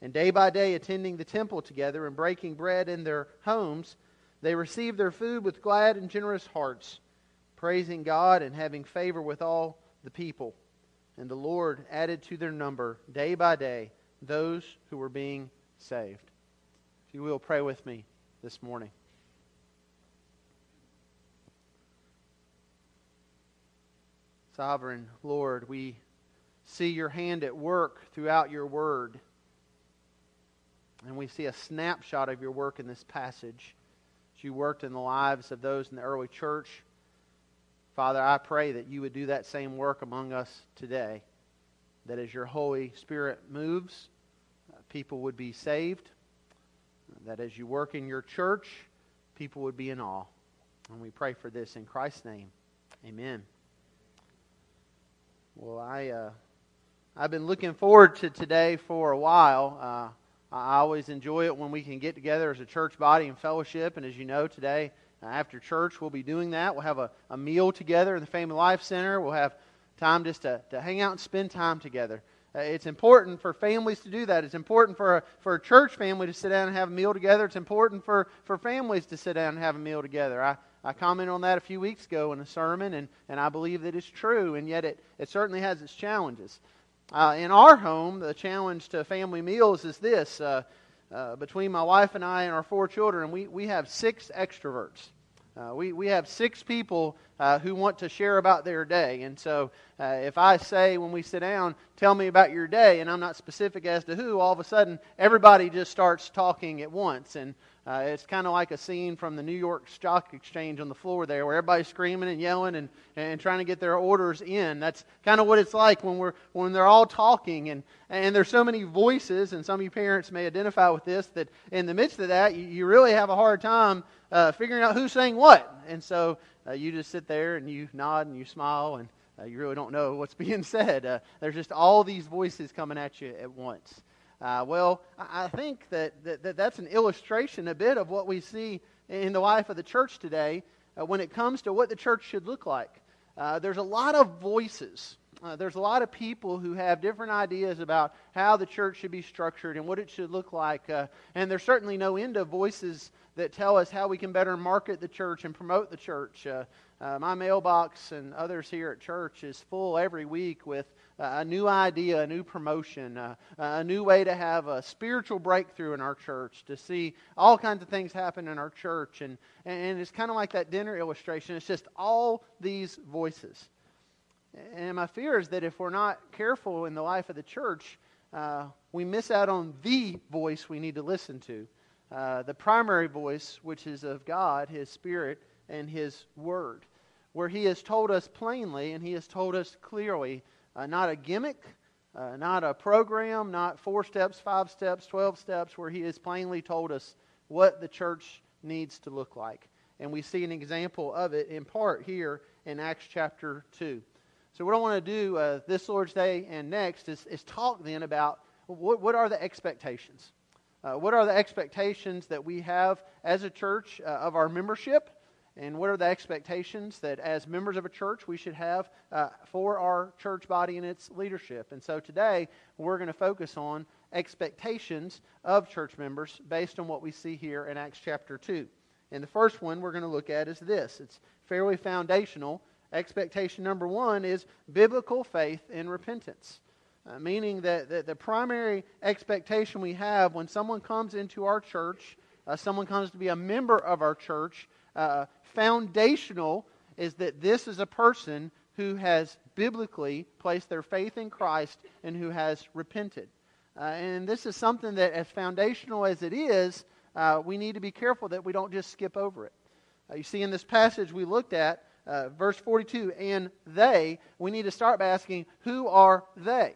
And day by day, attending the temple together and breaking bread in their homes, they received their food with glad and generous hearts, praising God and having favor with all the people. And the Lord added to their number day by day those who were being saved. If you will, pray with me this morning. Sovereign Lord, we see your hand at work throughout your word. And we see a snapshot of your work in this passage. As you worked in the lives of those in the early church, Father, I pray that you would do that same work among us today. That as your Holy Spirit moves, uh, people would be saved. That as you work in your church, people would be in awe. And we pray for this in Christ's name. Amen. Well, I, uh, I've been looking forward to today for a while. Uh, I always enjoy it when we can get together as a church body and fellowship. And as you know, today uh, after church, we'll be doing that. We'll have a, a meal together in the Family Life Center. We'll have time just to, to hang out and spend time together. Uh, it's important for families to do that. It's important for a, for a church family to sit down and have a meal together. It's important for, for families to sit down and have a meal together. I, I commented on that a few weeks ago in a sermon, and, and I believe that it's true, and yet it, it certainly has its challenges. Uh, in our home, the challenge to family meals is this. Uh, uh, between my wife and I and our four children, we, we have six extroverts. Uh, we, we have six people uh, who want to share about their day. And so uh, if I say when we sit down, tell me about your day, and I'm not specific as to who, all of a sudden everybody just starts talking at once. And uh, it's kind of like a scene from the New York Stock Exchange on the floor there, where everybody's screaming and yelling and, and trying to get their orders in. That's kind of what it's like when we're when they're all talking, and and there's so many voices, and some of you parents may identify with this. That in the midst of that, you, you really have a hard time uh, figuring out who's saying what, and so uh, you just sit there and you nod and you smile and. Uh, you really don't know what's being said. Uh, there's just all these voices coming at you at once. Uh, well, I think that, that, that, that's an illustration a bit of what we see in the life of the church today uh, when it comes to what the church should look like. Uh, there's a lot of voices. Uh, there's a lot of people who have different ideas about how the church should be structured and what it should look like. Uh, and there's certainly no end of voices that tell us how we can better market the church and promote the church. Uh, my mailbox and others here at church is full every week with a new idea, a new promotion, a new way to have a spiritual breakthrough in our church, to see all kinds of things happen in our church. And, and it's kind of like that dinner illustration. It's just all these voices. And my fear is that if we're not careful in the life of the church, uh, we miss out on the voice we need to listen to. Uh, the primary voice, which is of God, His Spirit, and His Word, where He has told us plainly and He has told us clearly uh, not a gimmick, uh, not a program, not four steps, five steps, 12 steps, where He has plainly told us what the church needs to look like. And we see an example of it in part here in Acts chapter 2. So, what I want to do uh, this Lord's Day and next is, is talk then about what, what are the expectations? Uh, what are the expectations that we have as a church uh, of our membership? And what are the expectations that as members of a church we should have uh, for our church body and its leadership. And so today we're going to focus on expectations of church members based on what we see here in Acts chapter 2. And the first one we're going to look at is this it's fairly foundational. Expectation number one is biblical faith and repentance. Uh, meaning that, that the primary expectation we have when someone comes into our church, uh, someone comes to be a member of our church, uh, foundational is that this is a person who has biblically placed their faith in Christ and who has repented. Uh, and this is something that, as foundational as it is, uh, we need to be careful that we don't just skip over it. Uh, you see, in this passage we looked at, uh, verse 42, and they, we need to start by asking, who are they?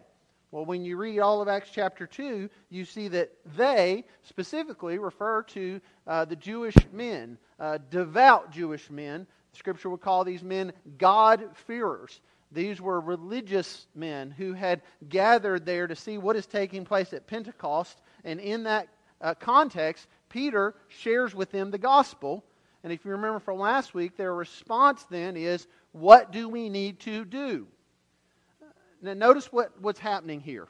Well, when you read all of Acts chapter 2, you see that they specifically refer to uh, the Jewish men, uh, devout Jewish men. Scripture would call these men God-fearers. These were religious men who had gathered there to see what is taking place at Pentecost. And in that uh, context, Peter shares with them the gospel. And if you remember from last week, their response then is, What do we need to do? Now, notice what, what's happening here.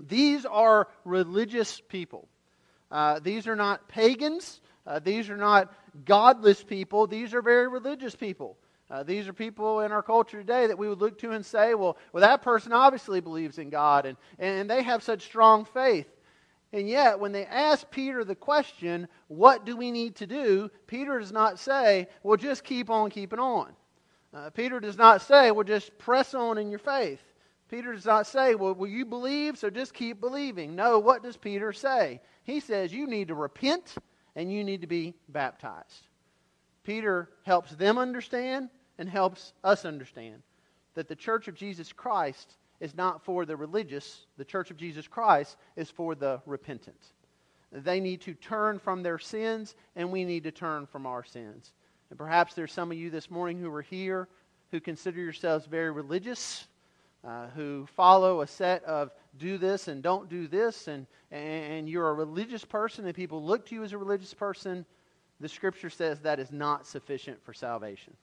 These are religious people. Uh, these are not pagans. Uh, these are not godless people. These are very religious people. Uh, these are people in our culture today that we would look to and say, well, well that person obviously believes in God, and, and they have such strong faith. And yet, when they ask Peter the question, what do we need to do? Peter does not say, well, just keep on keeping on. Uh, Peter does not say, well, just press on in your faith. Peter does not say, well, will you believe? So just keep believing. No, what does Peter say? He says, you need to repent and you need to be baptized. Peter helps them understand and helps us understand that the church of Jesus Christ is not for the religious, the church of Jesus Christ is for the repentant. They need to turn from their sins, and we need to turn from our sins. And perhaps there's some of you this morning who are here who consider yourselves very religious, uh, who follow a set of do this and don't do this, and, and you're a religious person, and people look to you as a religious person. The scripture says that is not sufficient for salvation.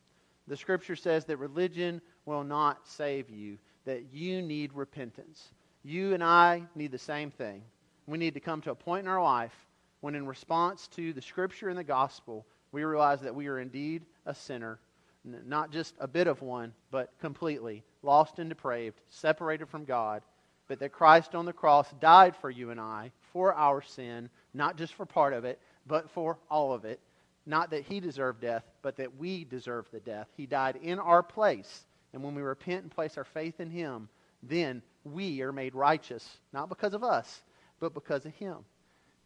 The scripture says that religion will not save you, that you need repentance. You and I need the same thing. We need to come to a point in our life when, in response to the scripture and the gospel, we realize that we are indeed a sinner, not just a bit of one, but completely lost and depraved, separated from God, but that Christ on the cross died for you and I for our sin, not just for part of it, but for all of it, not that he deserved death, but that we deserved the death. He died in our place. And when we repent and place our faith in him, then we are made righteous, not because of us, but because of him.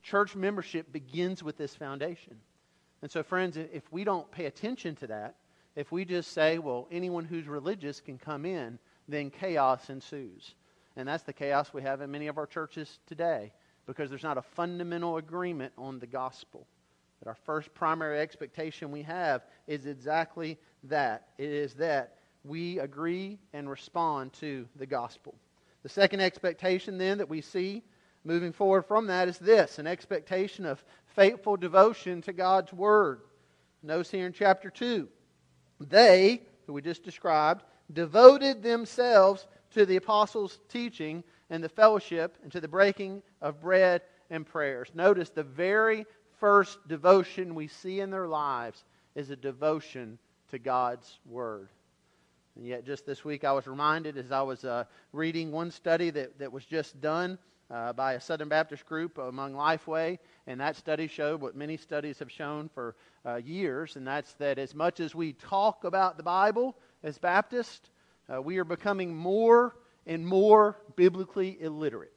Church membership begins with this foundation. And so, friends, if we don't pay attention to that, if we just say, well, anyone who's religious can come in, then chaos ensues. And that's the chaos we have in many of our churches today because there's not a fundamental agreement on the gospel that our first primary expectation we have is exactly that. It is that we agree and respond to the gospel. The second expectation, then, that we see moving forward from that is this an expectation of faithful devotion to God's word. Notice here in chapter 2, they, who we just described, devoted themselves to the apostles' teaching and the fellowship and to the breaking of bread and prayers. Notice the very first devotion we see in their lives is a devotion to God's Word. And yet, just this week, I was reminded as I was uh, reading one study that, that was just done uh, by a Southern Baptist group among Lifeway, and that study showed what many studies have shown for uh, years, and that's that as much as we talk about the Bible as Baptists, uh, we are becoming more and more biblically illiterate.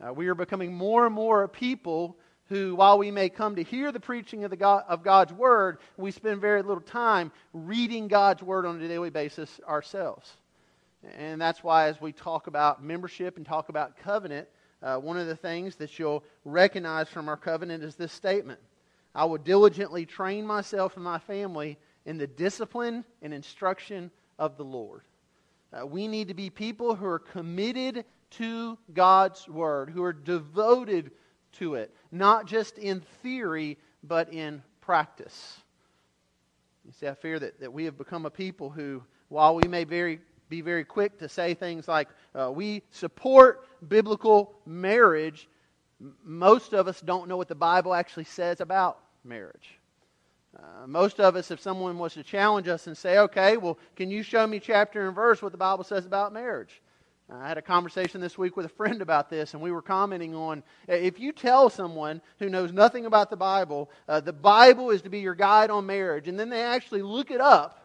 Uh, we are becoming more and more a people who, while we may come to hear the preaching of, the God, of God's Word, we spend very little time reading God's Word on a daily basis ourselves. And that's why, as we talk about membership and talk about covenant, uh, one of the things that you'll recognize from our covenant is this statement I will diligently train myself and my family in the discipline and instruction of the Lord. Uh, we need to be people who are committed to God's Word, who are devoted to it, not just in theory, but in practice. You see, I fear that, that we have become a people who, while we may very, be very quick to say things like, uh, we support biblical marriage, most of us don't know what the Bible actually says about marriage. Uh, most of us, if someone was to challenge us and say, okay, well, can you show me chapter and verse what the Bible says about marriage? I had a conversation this week with a friend about this, and we were commenting on if you tell someone who knows nothing about the Bible, uh, the Bible is to be your guide on marriage, and then they actually look it up,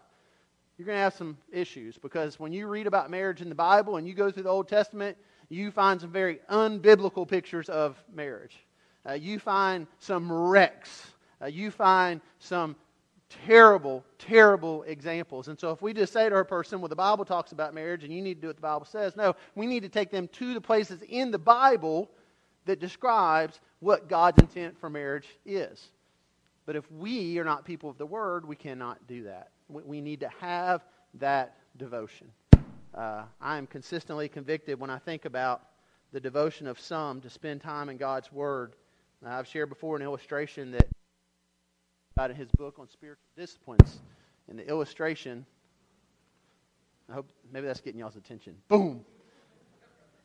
you're going to have some issues because when you read about marriage in the Bible and you go through the Old Testament, you find some very unbiblical pictures of marriage. Uh, you find some wrecks. Uh, you find some terrible, terrible examples. And so if we just say to a person, well, the Bible talks about marriage and you need to do what the Bible says, no, we need to take them to the places in the Bible that describes what God's intent for marriage is. But if we are not people of the Word, we cannot do that. We need to have that devotion. Uh, I am consistently convicted when I think about the devotion of some to spend time in God's Word. I've shared before an illustration that about in his book on spiritual disciplines. And the illustration, I hope maybe that's getting y'all's attention. Boom.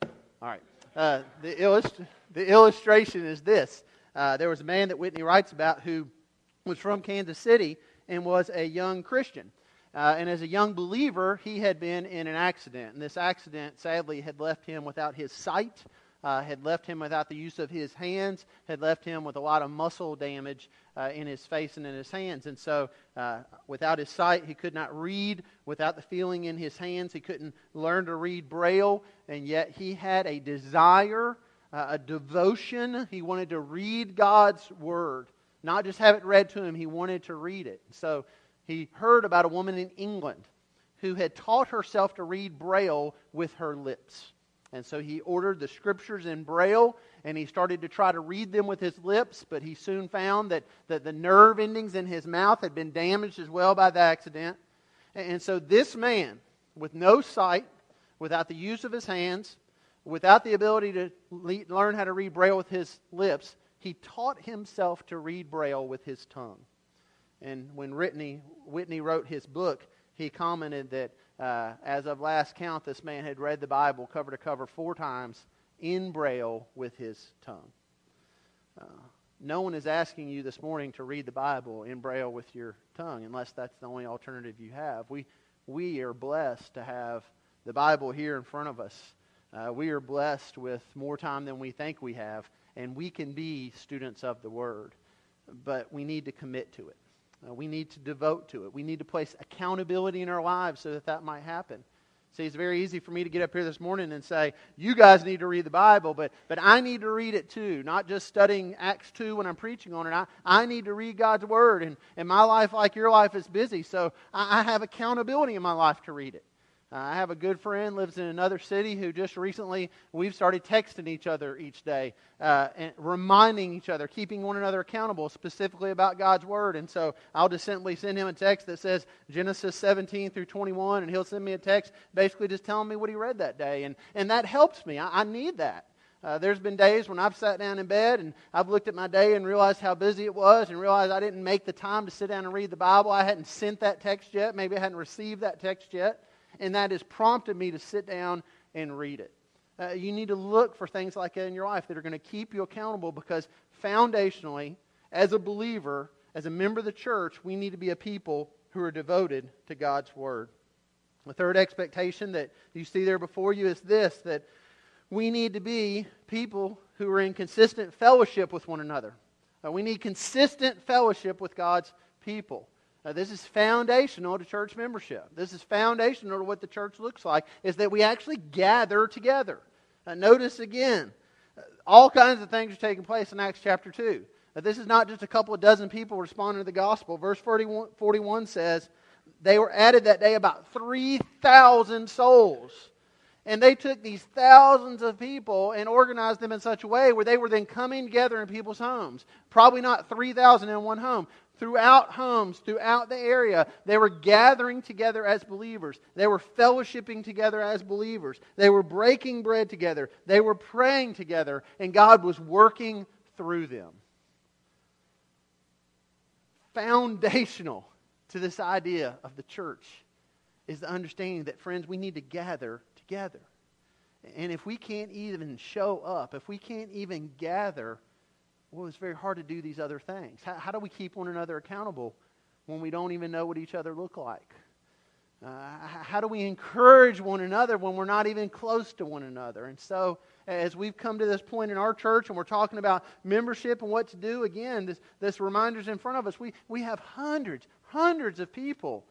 All right. Uh, the, illust- the illustration is this. Uh, there was a man that Whitney writes about who was from Kansas City and was a young Christian. Uh, and as a young believer, he had been in an accident. And this accident, sadly, had left him without his sight, uh, had left him without the use of his hands, had left him with a lot of muscle damage uh, in his face and in his hands. And so, uh, without his sight, he could not read. Without the feeling in his hands, he couldn't learn to read Braille. And yet, he had a desire, uh, a devotion. He wanted to read God's Word, not just have it read to him, he wanted to read it. So, he heard about a woman in England who had taught herself to read Braille with her lips. And so he ordered the scriptures in Braille and he started to try to read them with his lips, but he soon found that, that the nerve endings in his mouth had been damaged as well by the accident. And so this man, with no sight, without the use of his hands, without the ability to learn how to read Braille with his lips, he taught himself to read Braille with his tongue. And when Whitney, Whitney wrote his book, he commented that uh, as of last count, this man had read the Bible cover to cover four times in Braille with his tongue. Uh, no one is asking you this morning to read the Bible in Braille with your tongue, unless that's the only alternative you have. We, we are blessed to have the Bible here in front of us. Uh, we are blessed with more time than we think we have, and we can be students of the Word, but we need to commit to it. Uh, we need to devote to it. We need to place accountability in our lives so that that might happen. See, it's very easy for me to get up here this morning and say, you guys need to read the Bible, but, but I need to read it too, not just studying Acts 2 when I'm preaching on it. I, I need to read God's Word, and, and my life, like your life, is busy, so I, I have accountability in my life to read it. Uh, I have a good friend lives in another city who just recently we've started texting each other each day, uh, and reminding each other, keeping one another accountable, specifically about God's word. And so I'll just simply send him a text that says Genesis 17 through 21, and he'll send me a text basically just telling me what he read that day, and and that helps me. I, I need that. Uh, there's been days when I've sat down in bed and I've looked at my day and realized how busy it was and realized I didn't make the time to sit down and read the Bible. I hadn't sent that text yet. Maybe I hadn't received that text yet and that has prompted me to sit down and read it. Uh, you need to look for things like that in your life that are going to keep you accountable because foundationally, as a believer, as a member of the church, we need to be a people who are devoted to God's Word. The third expectation that you see there before you is this that we need to be people who are in consistent fellowship with one another. Uh, we need consistent fellowship with God's people. Now, this is foundational to church membership. This is foundational to what the church looks like, is that we actually gather together. Uh, notice again, uh, all kinds of things are taking place in Acts chapter 2. Now, this is not just a couple of dozen people responding to the gospel. Verse 41, 41 says, they were added that day about 3,000 souls. And they took these thousands of people and organized them in such a way where they were then coming together in people's homes. Probably not 3,000 in one home, throughout homes, throughout the area. They were gathering together as believers. They were fellowshipping together as believers. They were breaking bread together. They were praying together, and God was working through them. Foundational to this idea of the church is the understanding that, friends, we need to gather together. And if we can't even show up, if we can't even gather, well, it's very hard to do these other things. How, how do we keep one another accountable when we don't even know what each other look like? Uh, how do we encourage one another when we're not even close to one another? And so, as we've come to this point in our church and we're talking about membership and what to do, again, this, this reminder's in front of us. We, we have hundreds, hundreds of people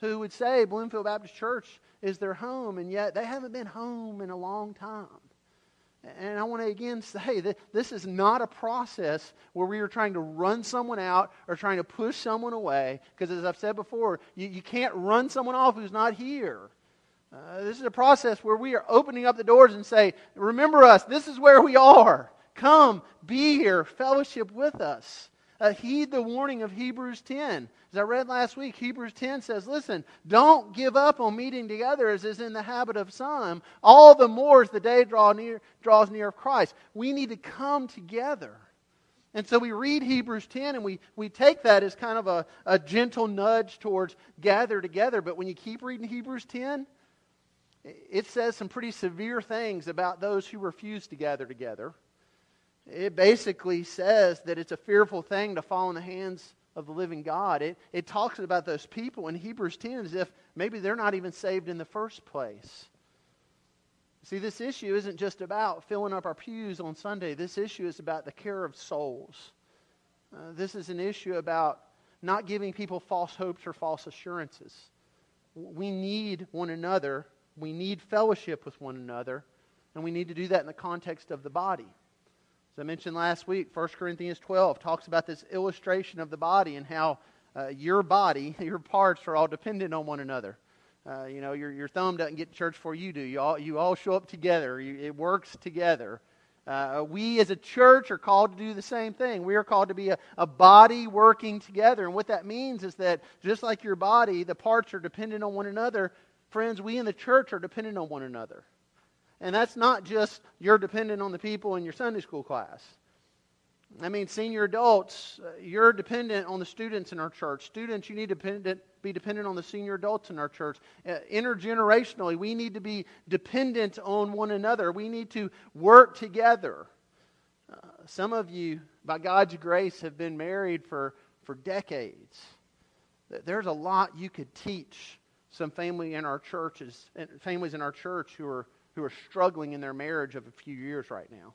who would say Bloomfield Baptist Church is their home, and yet they haven't been home in a long time. And I want to again say that this is not a process where we are trying to run someone out or trying to push someone away. Because as I've said before, you, you can't run someone off who's not here. Uh, this is a process where we are opening up the doors and say, Remember us, this is where we are. Come, be here, fellowship with us. Uh, heed the warning of Hebrews 10. As I read last week, Hebrews 10 says, Listen, don't give up on meeting together as is in the habit of some, all the more as the day draw near, draws near of Christ. We need to come together. And so we read Hebrews 10 and we, we take that as kind of a, a gentle nudge towards gather together. But when you keep reading Hebrews 10, it says some pretty severe things about those who refuse to gather together. It basically says that it's a fearful thing to fall in the hands of the living God. It, it talks about those people in Hebrews 10 as if maybe they're not even saved in the first place. See, this issue isn't just about filling up our pews on Sunday. This issue is about the care of souls. Uh, this is an issue about not giving people false hopes or false assurances. We need one another we need fellowship with one another, and we need to do that in the context of the body. As I mentioned last week, 1 Corinthians 12 talks about this illustration of the body and how uh, your body, your parts are all dependent on one another. Uh, you know, your, your thumb doesn't get to church before you do. You all, you all show up together, you, it works together. Uh, we as a church are called to do the same thing. We are called to be a, a body working together. And what that means is that just like your body, the parts are dependent on one another, Friends, we in the church are dependent on one another. And that's not just you're dependent on the people in your Sunday school class. I mean, senior adults, uh, you're dependent on the students in our church. Students, you need to be dependent on the senior adults in our church. Uh, intergenerationally, we need to be dependent on one another. We need to work together. Uh, some of you, by God's grace, have been married for, for decades. There's a lot you could teach some family in our churches, families in our church who are, who are struggling in their marriage of a few years right now.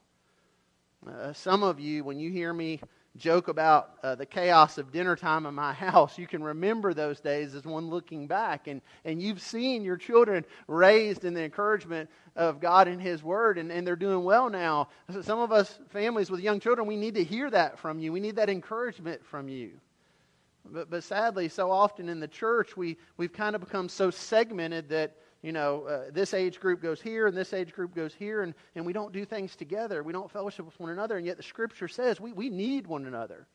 Uh, some of you, when you hear me joke about uh, the chaos of dinner time in my house, you can remember those days as one looking back. And, and you've seen your children raised in the encouragement of God and His Word, and, and they're doing well now. Some of us families with young children, we need to hear that from you. We need that encouragement from you. But, but sadly, so often in the church, we, we've kind of become so segmented that, you know, uh, this age group goes here and this age group goes here, and, and we don't do things together. We don't fellowship with one another, and yet the Scripture says we, we need one another.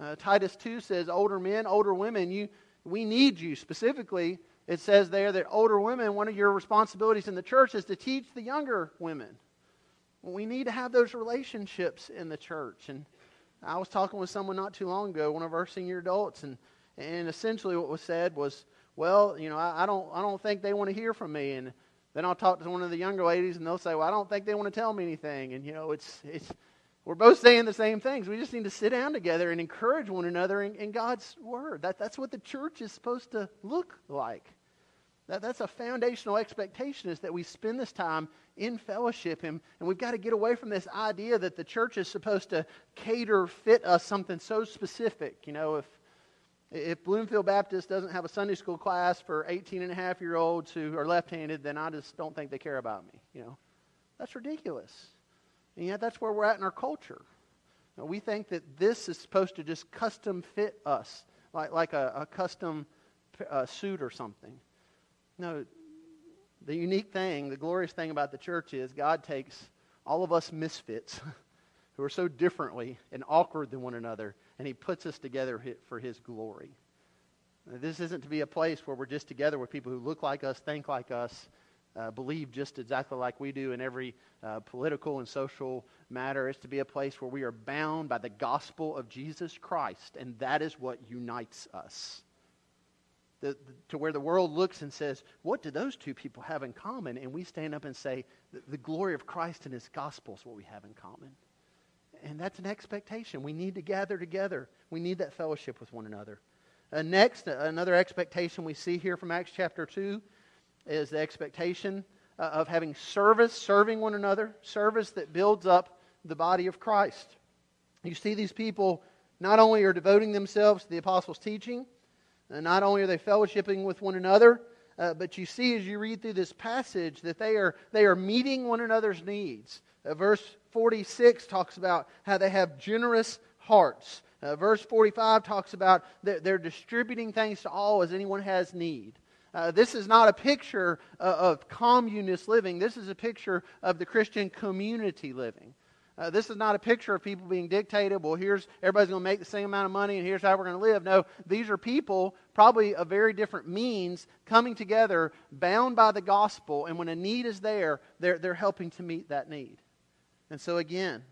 Uh, Titus 2 says, older men, older women, you, we need you. Specifically, it says there that older women, one of your responsibilities in the church is to teach the younger women. We need to have those relationships in the church. And I was talking with someone not too long ago, one of our senior adults, and, and essentially what was said was, well, you know, I, I don't, I don't think they want to hear from me. And then I'll talk to one of the younger ladies, and they'll say, well, I don't think they want to tell me anything. And, you know, it's, it's, we're both saying the same things. We just need to sit down together and encourage one another in, in God's Word. That, that's what the church is supposed to look like. That, that's a foundational expectation is that we spend this time in fellowship. And, and we've got to get away from this idea that the church is supposed to cater, fit us something so specific. You know, if, if Bloomfield Baptist doesn't have a Sunday school class for 18 and a half year olds who are left handed, then I just don't think they care about me. You know, that's ridiculous. And yet that's where we're at in our culture. We think that this is supposed to just custom fit us, like, like a, a custom uh, suit or something. No, the unique thing, the glorious thing about the church is God takes all of us misfits who are so differently and awkward than one another, and He puts us together for His glory. This isn't to be a place where we're just together with people who look like us, think like us, uh, believe just exactly like we do in every uh, political and social matter. It's to be a place where we are bound by the gospel of Jesus Christ, and that is what unites us the, the, to where the world looks and says, What do those two people have in common? And we stand up and say, The, the glory of Christ and his gospel is what we have in common. And that's an expectation. We need to gather together, we need that fellowship with one another. Uh, next, uh, another expectation we see here from Acts chapter 2 is the expectation uh, of having service, serving one another, service that builds up the body of Christ. You see, these people not only are devoting themselves to the apostles' teaching, uh, not only are they fellowshipping with one another, uh, but you see as you read through this passage that they are, they are meeting one another's needs. Uh, verse 46 talks about how they have generous hearts. Uh, verse 45 talks about that they're distributing things to all as anyone has need. Uh, this is not a picture uh, of communist living. This is a picture of the Christian community living. Uh, this is not a picture of people being dictated. Well, here's everybody's going to make the same amount of money, and here's how we're going to live. No, these are people, probably a very different means, coming together, bound by the gospel, and when a need is there, they're, they're helping to meet that need. And so, again,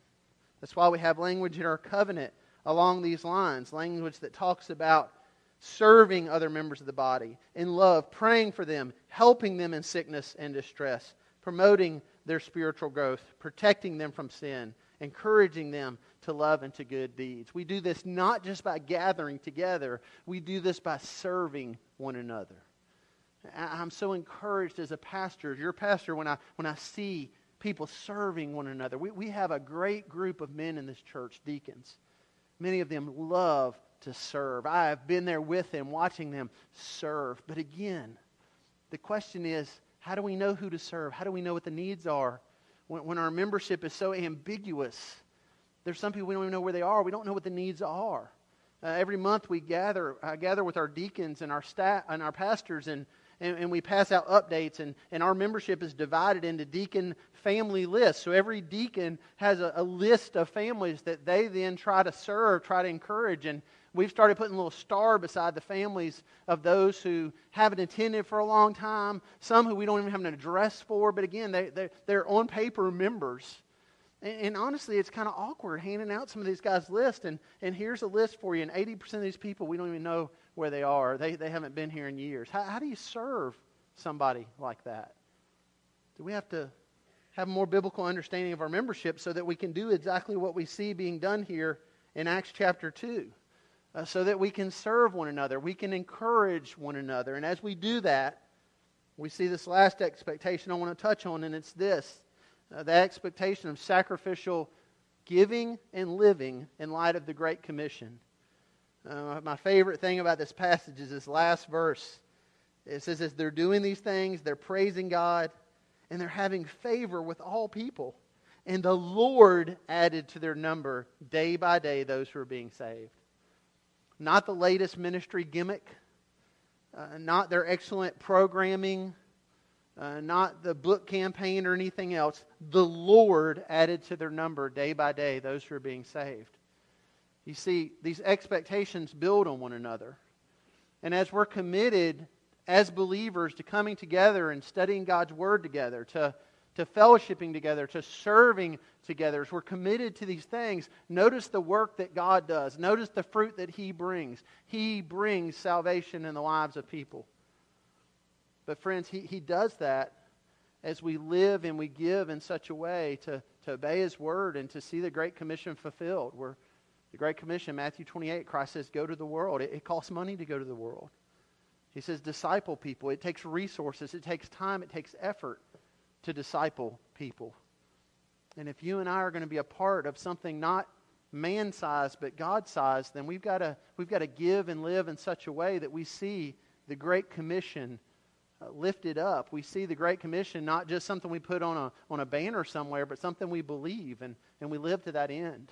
that's why we have language in our covenant along these lines language that talks about serving other members of the body in love, praying for them, helping them in sickness and distress, promoting their spiritual growth, protecting them from sin, encouraging them to love and to good deeds. We do this not just by gathering together, we do this by serving one another. I'm so encouraged as a pastor, as your pastor, when I, when I see people serving one another. We, we have a great group of men in this church, deacons. Many of them love to serve. I have been there with them, watching them serve. But again, the question is how do we know who to serve? How do we know what the needs are? When, when our membership is so ambiguous, there's some people we don't even know where they are. We don't know what the needs are. Uh, every month we gather, I gather with our deacons and our staff and our pastors, and, and, and, we pass out updates. And, and our membership is divided into deacon family lists. So every deacon has a, a list of families that they then try to serve, try to encourage. And we've started putting a little star beside the families of those who haven't attended for a long time, some who we don't even have an address for, but again, they, they're, they're on paper members. And, and honestly, it's kind of awkward handing out some of these guys' lists, and, and here's a list for you, and 80% of these people, we don't even know where they are. They, they haven't been here in years. How, how do you serve somebody like that? Do we have to have a more biblical understanding of our membership so that we can do exactly what we see being done here in Acts chapter 2? uh, so that we can serve one another, we can encourage one another. And as we do that, we see this last expectation I want to touch on, and it's this uh, the expectation of sacrificial giving and living in light of the Great Commission. Uh, my favorite thing about this passage is this last verse. It says, as they're doing these things, they're praising God, and they're having favor with all people. And the Lord added to their number day by day those who are being saved not the latest ministry gimmick, uh, not their excellent programming, uh, not the book campaign or anything else. The Lord added to their number day by day those who are being saved. You see, these expectations build on one another. And as we're committed as believers to coming together and studying God's Word together, to to fellowshipping together, to serving together, as we're committed to these things, notice the work that God does. Notice the fruit that He brings. He brings salvation in the lives of people. But, friends, He, he does that as we live and we give in such a way to, to obey His word and to see the Great Commission fulfilled. Where the Great Commission, Matthew 28, Christ says, Go to the world. It, it costs money to go to the world. He says, Disciple people. It takes resources, it takes time, it takes effort to disciple people. And if you and I are going to be a part of something not man sized but God sized, then we've got to we've got to give and live in such a way that we see the Great Commission uh, lifted up. We see the Great Commission not just something we put on a on a banner somewhere, but something we believe and, and we live to that end.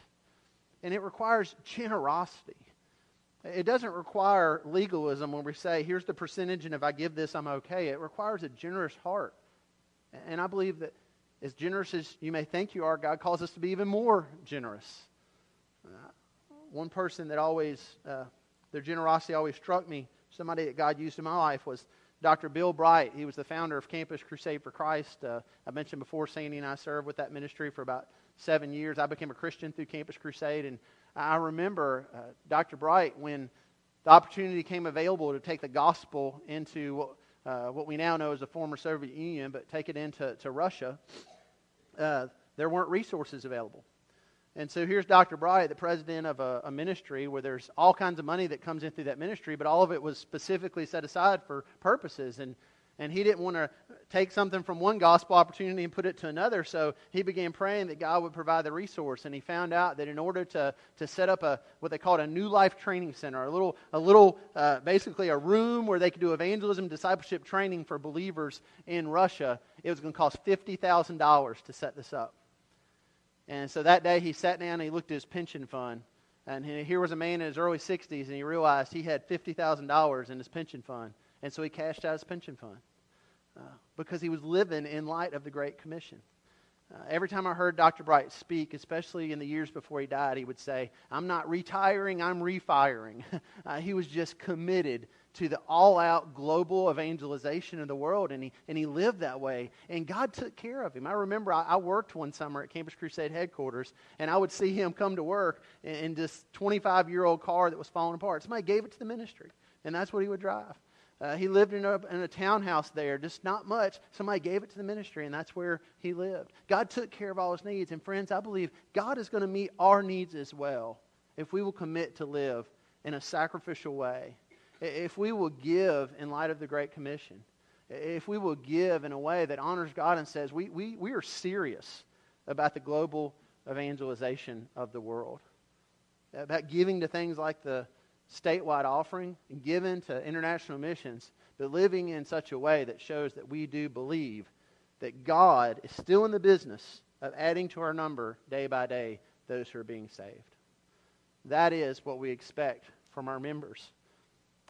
And it requires generosity. It doesn't require legalism when we say, here's the percentage, and if I give this, I'm okay. It requires a generous heart. And I believe that as generous as you may think you are, God calls us to be even more generous. Uh, one person that always, uh, their generosity always struck me, somebody that God used in my life, was Dr. Bill Bright. He was the founder of Campus Crusade for Christ. Uh, I mentioned before, Sandy and I served with that ministry for about seven years. I became a Christian through Campus Crusade. And I remember uh, Dr. Bright when the opportunity came available to take the gospel into uh, what we now know as the former Soviet Union, but take it into to Russia, uh, there weren't resources available. And so here's Dr. Bright, the president of a, a, ministry where there's all kinds of money that comes in through that ministry, but all of it was specifically set aside for purposes. And and he didn't want to take something from one gospel opportunity and put it to another. So he began praying that God would provide the resource. And he found out that in order to, to set up a what they called a new life training center, a little, a little uh, basically a room where they could do evangelism, discipleship training for believers in Russia, it was going to cost $50,000 to set this up. And so that day he sat down and he looked at his pension fund. And here was a man in his early 60s, and he realized he had $50,000 in his pension fund. And so he cashed out his pension fund uh, because he was living in light of the Great Commission. Uh, every time I heard Dr. Bright speak, especially in the years before he died, he would say, I'm not retiring, I'm refiring. uh, he was just committed to the all out global evangelization of the world, and he, and he lived that way. And God took care of him. I remember I, I worked one summer at Campus Crusade headquarters, and I would see him come to work in, in this 25 year old car that was falling apart. Somebody gave it to the ministry, and that's what he would drive. Uh, he lived in a, in a townhouse there, just not much. Somebody gave it to the ministry, and that's where he lived. God took care of all his needs. And friends, I believe God is going to meet our needs as well if we will commit to live in a sacrificial way, if we will give in light of the Great Commission, if we will give in a way that honors God and says we, we, we are serious about the global evangelization of the world, about giving to things like the statewide offering and given to international missions, but living in such a way that shows that we do believe that God is still in the business of adding to our number day by day those who are being saved. That is what we expect from our members.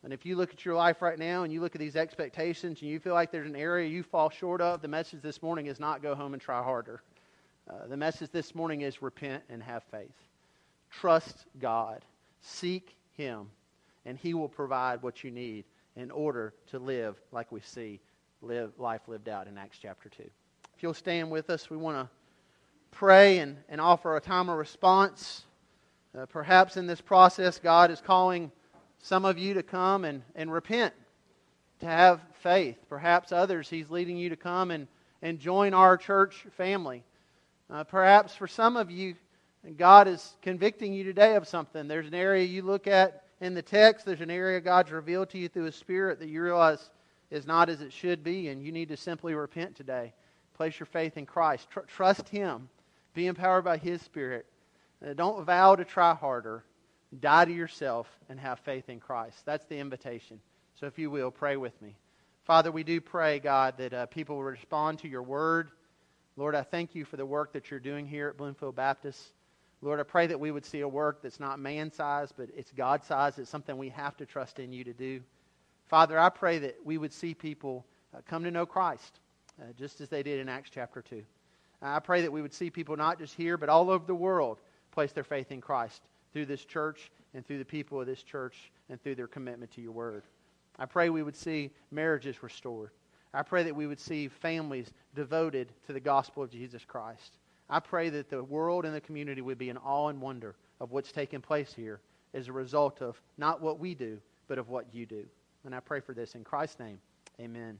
And if you look at your life right now and you look at these expectations and you feel like there's an area you fall short of, the message this morning is not go home and try harder. Uh, the message this morning is repent and have faith. Trust God. Seek him, and He will provide what you need in order to live like we see live life lived out in Acts chapter 2. If you'll stand with us, we want to pray and, and offer a time of response. Uh, perhaps in this process, God is calling some of you to come and, and repent, to have faith. Perhaps others, He's leading you to come and, and join our church family. Uh, perhaps for some of you, and God is convicting you today of something. There's an area you look at in the text, there's an area God's revealed to you through His Spirit that you realize is not as it should be, and you need to simply repent today. Place your faith in Christ. Tr- trust Him. Be empowered by His Spirit. Uh, don't vow to try harder. Die to yourself and have faith in Christ. That's the invitation. So if you will, pray with me. Father, we do pray, God, that uh, people will respond to your word. Lord, I thank you for the work that you're doing here at Bloomfield Baptist. Lord, I pray that we would see a work that's not man sized, but it's God sized. It's something we have to trust in you to do. Father, I pray that we would see people uh, come to know Christ, uh, just as they did in Acts chapter 2. I pray that we would see people not just here, but all over the world place their faith in Christ through this church and through the people of this church and through their commitment to your word. I pray we would see marriages restored. I pray that we would see families devoted to the gospel of Jesus Christ. I pray that the world and the community would be in awe and wonder of what's taking place here as a result of not what we do, but of what you do. And I pray for this in Christ's name. Amen.